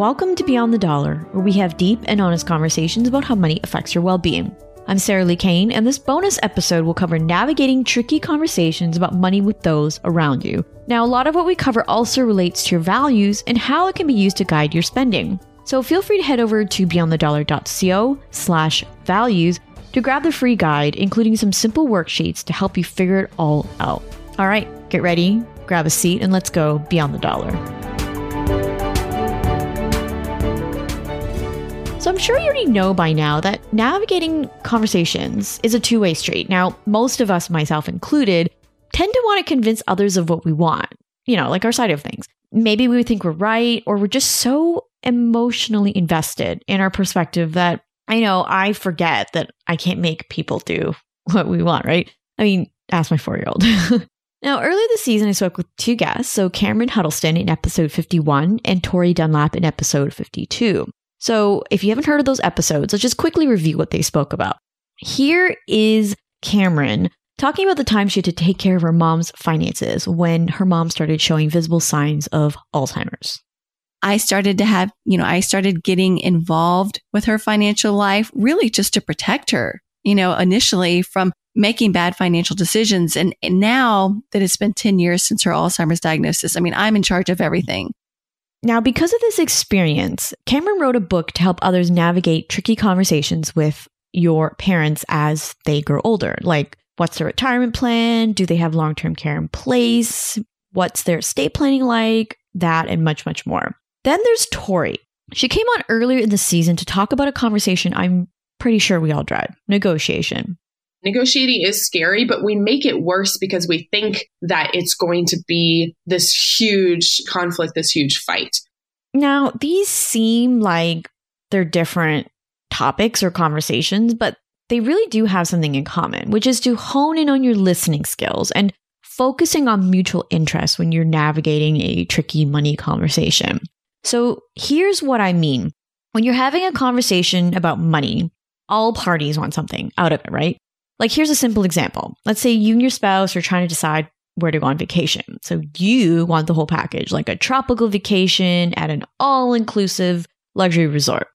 Welcome to Beyond the Dollar, where we have deep and honest conversations about how money affects your well being. I'm Sarah Li Cain, and this bonus episode will cover navigating tricky conversations about money with those around you. Now, a lot of what we cover also relates to your values and how it can be used to guide your spending. So feel free to head over to beyondthedollar.co slash values to grab the free guide, including some simple worksheets to help you figure it all out. All right, get ready, grab a seat, and let's go beyond the dollar. Sure you already know by now that navigating conversations is a two way street. Now, most of us, myself included, tend to want to convince others of what we want, you know, like our side of things. Maybe we think we're right, or we're just so emotionally invested in our perspective that I know I forget that I can't make people do what we want, right? I mean, ask my four year old. now, earlier this season, I spoke with two guests. So, Cameron Huddleston in episode 51 and Tori Dunlap in episode 52. So, if you haven't heard of those episodes, let's just quickly review what they spoke about. Here is Cameron talking about the time she had to take care of her mom's finances when her mom started showing visible signs of Alzheimer's. I started to have, you know, I started getting involved with her financial life really just to protect her, you know, initially from making bad financial decisions. And, and now that it's been 10 years since her Alzheimer's diagnosis, I mean, I'm in charge of everything. Now, because of this experience, Cameron wrote a book to help others navigate tricky conversations with your parents as they grow older. Like, what's their retirement plan? Do they have long term care in place? What's their estate planning like? That and much, much more. Then there's Tori. She came on earlier in the season to talk about a conversation I'm pretty sure we all dread negotiation. Negotiating is scary, but we make it worse because we think that it's going to be this huge conflict, this huge fight. Now, these seem like they're different topics or conversations, but they really do have something in common, which is to hone in on your listening skills and focusing on mutual interest when you're navigating a tricky money conversation. So here's what I mean. When you're having a conversation about money, all parties want something out of it, right? Like, here's a simple example. Let's say you and your spouse are trying to decide where to go on vacation. So you want the whole package, like a tropical vacation at an all inclusive luxury resort.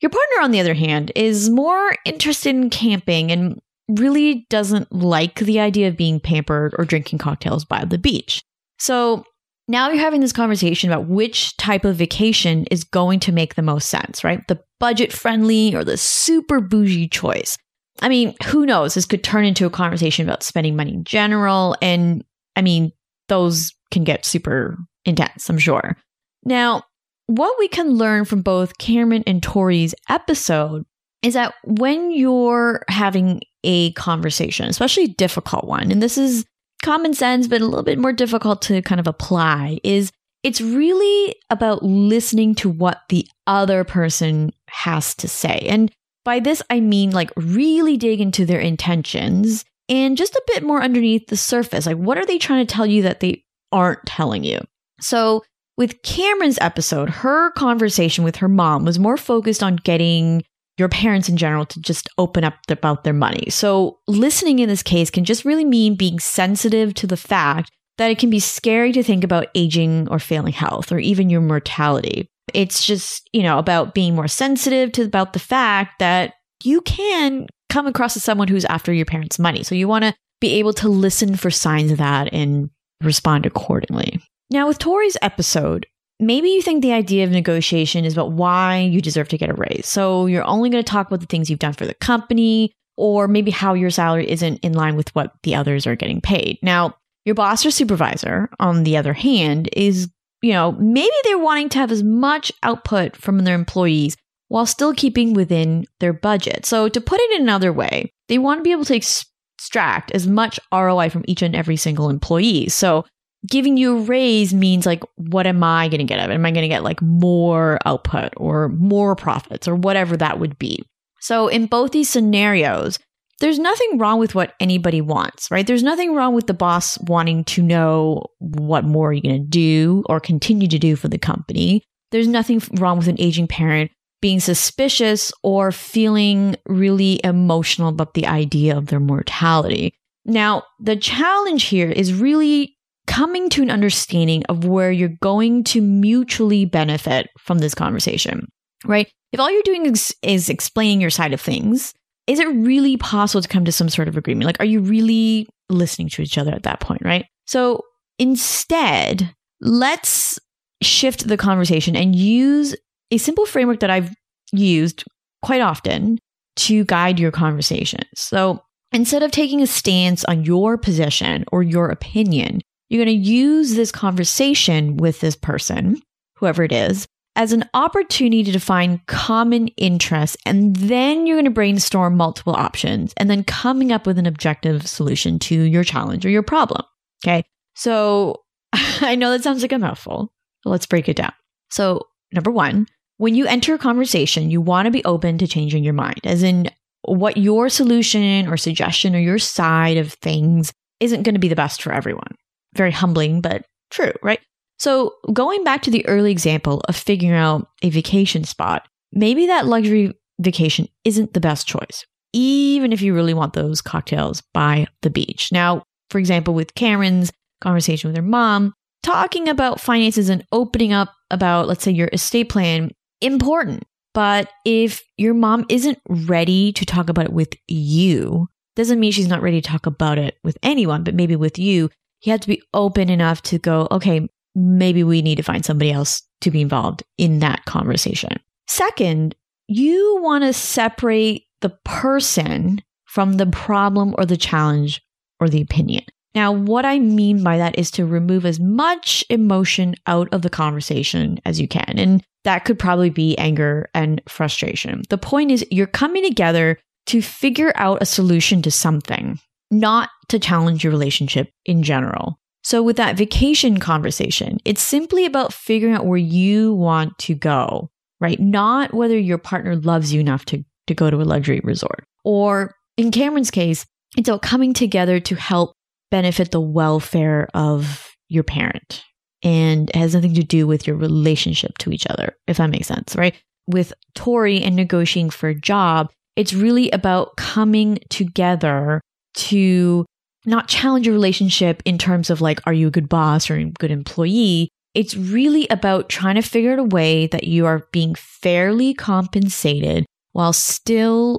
Your partner, on the other hand, is more interested in camping and really doesn't like the idea of being pampered or drinking cocktails by the beach. So now you're having this conversation about which type of vacation is going to make the most sense, right? The budget friendly or the super bougie choice. I mean, who knows? This could turn into a conversation about spending money in general. And I mean, those can get super intense, I'm sure. Now, what we can learn from both Cameron and Tori's episode is that when you're having a conversation, especially a difficult one, and this is common sense, but a little bit more difficult to kind of apply, is it's really about listening to what the other person has to say. And by this, I mean like really dig into their intentions and just a bit more underneath the surface. Like, what are they trying to tell you that they aren't telling you? So, with Cameron's episode, her conversation with her mom was more focused on getting your parents in general to just open up about their money. So, listening in this case can just really mean being sensitive to the fact that it can be scary to think about aging or failing health or even your mortality. It's just, you know, about being more sensitive to about the fact that you can come across as someone who's after your parents' money. So you want to be able to listen for signs of that and respond accordingly. Now, with Tori's episode, maybe you think the idea of negotiation is about why you deserve to get a raise. So you're only going to talk about the things you've done for the company, or maybe how your salary isn't in line with what the others are getting paid. Now, your boss or supervisor, on the other hand, is you know, maybe they're wanting to have as much output from their employees while still keeping within their budget. So, to put it another way, they want to be able to extract as much ROI from each and every single employee. So, giving you a raise means like, what am I going to get out of it? Am I going to get like more output or more profits or whatever that would be? So, in both these scenarios, there's nothing wrong with what anybody wants, right? There's nothing wrong with the boss wanting to know what more you're going to do or continue to do for the company. There's nothing wrong with an aging parent being suspicious or feeling really emotional about the idea of their mortality. Now, the challenge here is really coming to an understanding of where you're going to mutually benefit from this conversation, right? If all you're doing is, is explaining your side of things, is it really possible to come to some sort of agreement? Like, are you really listening to each other at that point, right? So instead, let's shift the conversation and use a simple framework that I've used quite often to guide your conversations. So instead of taking a stance on your position or your opinion, you're going to use this conversation with this person, whoever it is, as an opportunity to define common interests. And then you're going to brainstorm multiple options and then coming up with an objective solution to your challenge or your problem. Okay. So I know that sounds like a mouthful. Let's break it down. So, number one, when you enter a conversation, you want to be open to changing your mind, as in what your solution or suggestion or your side of things isn't going to be the best for everyone. Very humbling, but true, right? So, going back to the early example of figuring out a vacation spot, maybe that luxury vacation isn't the best choice, even if you really want those cocktails by the beach. Now, for example, with Cameron's conversation with her mom, talking about finances and opening up about, let's say, your estate plan important. But if your mom isn't ready to talk about it with you, doesn't mean she's not ready to talk about it with anyone, but maybe with you, you have to be open enough to go, okay, maybe we need to find somebody else to be involved in that conversation. Second, you want to separate the person from the problem or the challenge or the opinion. Now, what I mean by that is to remove as much emotion out of the conversation as you can. And that could probably be anger and frustration. The point is, you're coming together to figure out a solution to something, not to challenge your relationship in general. So, with that vacation conversation, it's simply about figuring out where you want to go, right? Not whether your partner loves you enough to, to go to a luxury resort. Or in Cameron's case, it's about coming together to help benefit the welfare of your parent, and has nothing to do with your relationship to each other, if that makes sense, right? With Tori and negotiating for a job, it's really about coming together to not challenge your relationship in terms of like, are you a good boss or a good employee? It's really about trying to figure out a way that you are being fairly compensated while still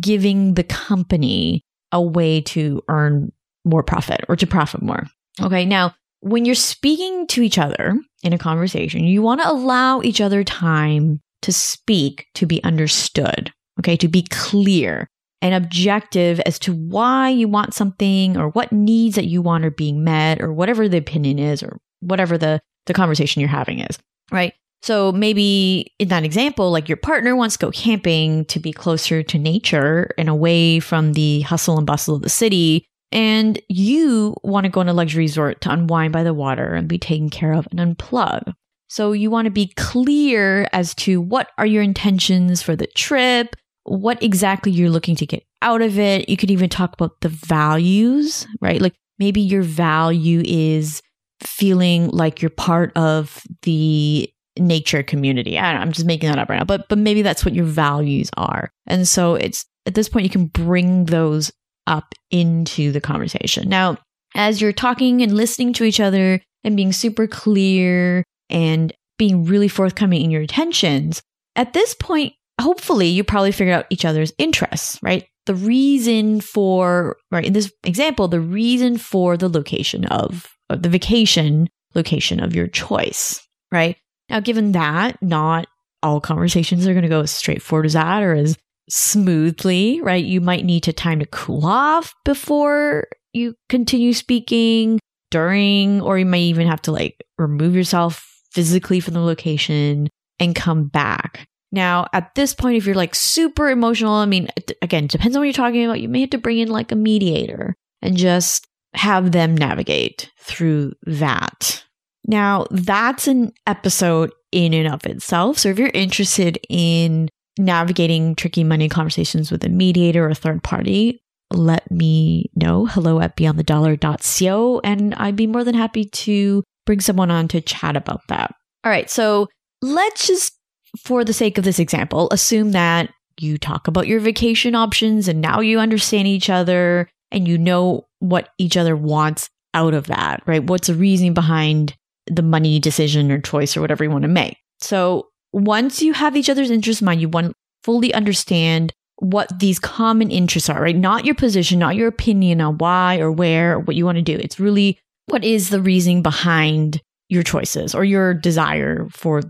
giving the company a way to earn more profit or to profit more. Okay. Now, when you're speaking to each other in a conversation, you want to allow each other time to speak, to be understood, okay, to be clear and objective as to why you want something or what needs that you want are being met or whatever the opinion is or whatever the, the conversation you're having is, right? So maybe in that example, like your partner wants to go camping to be closer to nature and away from the hustle and bustle of the city and you want to go on a luxury resort to unwind by the water and be taken care of and unplug. So you want to be clear as to what are your intentions for the trip, what exactly you're looking to get out of it. You could even talk about the values, right? Like maybe your value is feeling like you're part of the nature community. I am just making that up right now, but but maybe that's what your values are. And so it's at this point you can bring those up into the conversation. Now, as you're talking and listening to each other and being super clear and being really forthcoming in your intentions, at this point, hopefully you probably figured out each other's interests, right? The reason for, right, in this example, the reason for the location of, of the vacation location of your choice, right? Now, given that, not all conversations are going to go as straightforward as that or as smoothly, right? You might need to time to cool off before you continue speaking during, or you might even have to like remove yourself physically from the location and come back. Now, at this point, if you're like super emotional, I mean, again, depends on what you're talking about. You may have to bring in like a mediator and just have them navigate through that. Now, that's an episode in and of itself. So if you're interested in navigating tricky money conversations with a mediator or a third party, let me know. Hello at beyondthedollar.co. And I'd be more than happy to bring someone on to chat about that. All right. So let's just, for the sake of this example, assume that you talk about your vacation options and now you understand each other and you know what each other wants out of that, right? What's the reasoning behind the money decision or choice or whatever you want to make? So once you have each other's interests in mind, you want to fully understand what these common interests are, right? Not your position, not your opinion on why or where or what you want to do. It's really what is the reasoning behind your choices or your desire for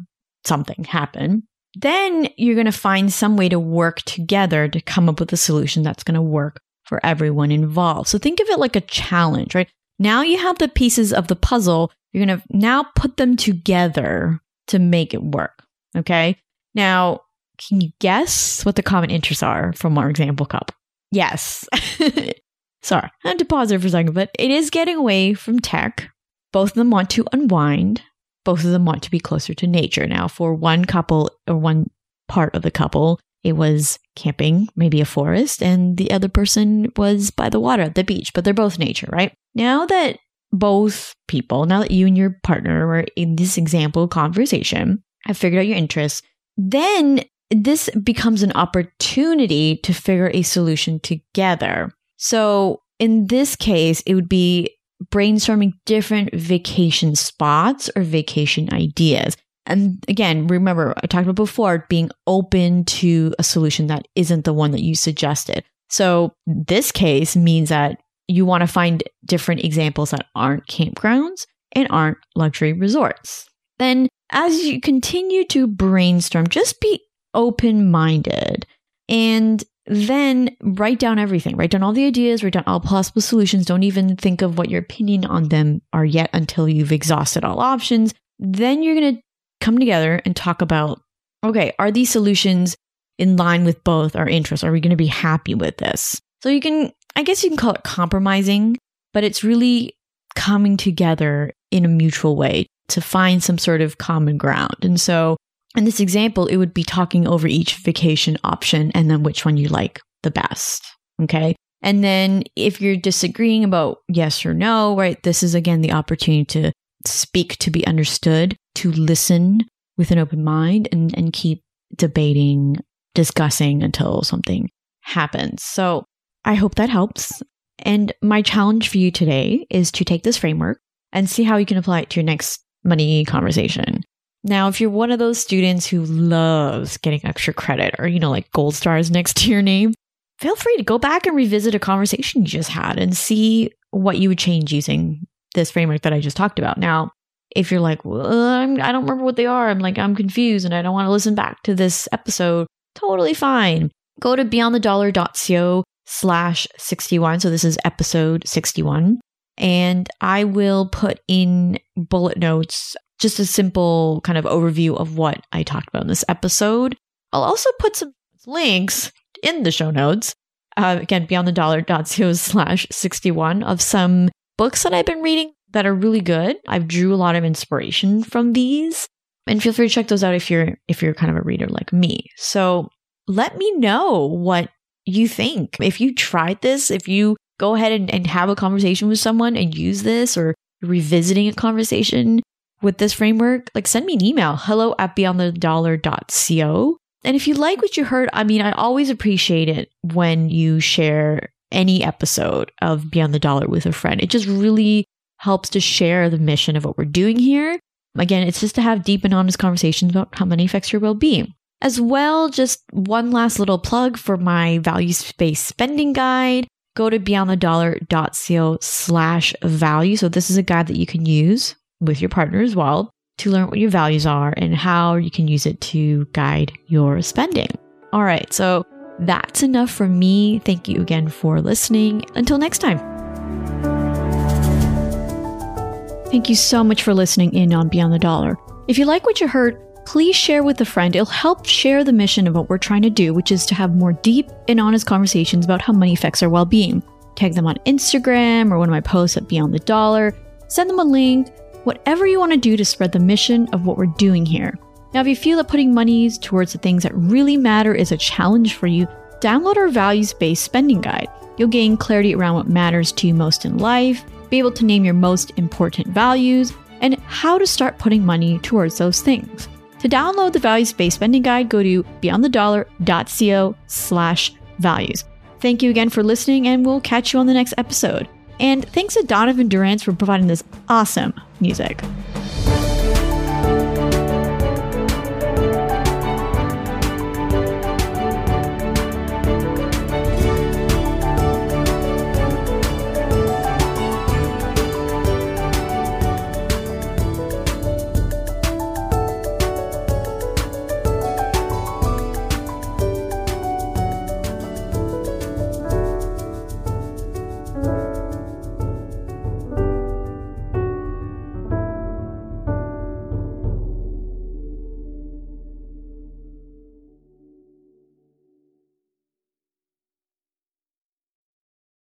something happen. Then you're going to find some way to work together to come up with a solution that's going to work for everyone involved. So think of it like a challenge, right? Now you have the pieces of the puzzle. You're going to now put them together to make it work. Okay. Now, can you guess what the common interests are from our example cup? Yes. Sorry, I had to pause there for a second, but it is getting away from tech. Both of them want to unwind. Both of them want to be closer to nature. Now, for one couple or one part of the couple, it was camping, maybe a forest, and the other person was by the water at the beach, but they're both nature, right? Now that both people, now that you and your partner were in this example conversation, have figured out your interests, then this becomes an opportunity to figure a solution together. So in this case, it would be brainstorming different vacation spots or vacation ideas. And again, remember, I talked about before being open to a solution that isn't the one that you suggested. So this case means that you want to find different examples that aren't campgrounds and aren't luxury resorts. Then, as you continue to brainstorm, just be open minded and then write down everything. Write down all the ideas, write down all possible solutions. Don't even think of what your opinion on them are yet until you've exhausted all options. Then you're going to come together and talk about okay, are these solutions in line with both our interests? Are we going to be happy with this? So you can, I guess you can call it compromising, but it's really coming together in a mutual way to find some sort of common ground. And so in this example, it would be talking over each vacation option and then which one you like the best. Okay. And then if you're disagreeing about yes or no, right, this is again the opportunity to speak to be understood, to listen with an open mind and, and keep debating, discussing until something happens. So I hope that helps. And my challenge for you today is to take this framework and see how you can apply it to your next money conversation. Now, if you're one of those students who loves getting extra credit or, you know, like gold stars next to your name, feel free to go back and revisit a conversation you just had and see what you would change using this framework that I just talked about. Now, if you're like, well, I'm, I don't remember what they are, I'm like, I'm confused and I don't want to listen back to this episode, totally fine. Go to beyondthedollar.co slash 61. So this is episode 61. And I will put in bullet notes just a simple kind of overview of what I talked about in this episode. I'll also put some links in the show notes. Uh, again, beyondthedollar.co slash 61 of some books that I've been reading that are really good. I've drew a lot of inspiration from these and feel free to check those out if you're, if you're kind of a reader like me. So let me know what you think. If you tried this, if you go ahead and, and have a conversation with someone and use this or revisiting a conversation with this framework, like send me an email, hello at beyondthedollar.co. And if you like what you heard, I mean, I always appreciate it when you share any episode of Beyond the Dollar with a friend. It just really helps to share the mission of what we're doing here. Again, it's just to have deep and honest conversations about how money affects your well being. As well, just one last little plug for my values based spending guide. Go to beyondthedollar.co slash value. So this is a guide that you can use with your partner as well to learn what your values are and how you can use it to guide your spending. All right, so that's enough from me. Thank you again for listening. Until next time. Thank you so much for listening in on Beyond the Dollar. If you like what you heard, please share with a friend. It'll help share the mission of what we're trying to do, which is to have more deep and honest conversations about how money affects our well being. Tag them on Instagram or one of my posts at Beyond the Dollar. Send them a link whatever you want to do to spread the mission of what we're doing here. Now, if you feel that putting monies towards the things that really matter is a challenge for you, download our values based spending guide. You'll gain clarity around what matters to you most in life, be able to name your most important values, and how to start putting money towards those things. To download the values based spending guide, go to beyondthedollar.co slash values. Thank you again for listening, and we'll catch you on the next episode. And thanks to Donovan Durance for providing this awesome music.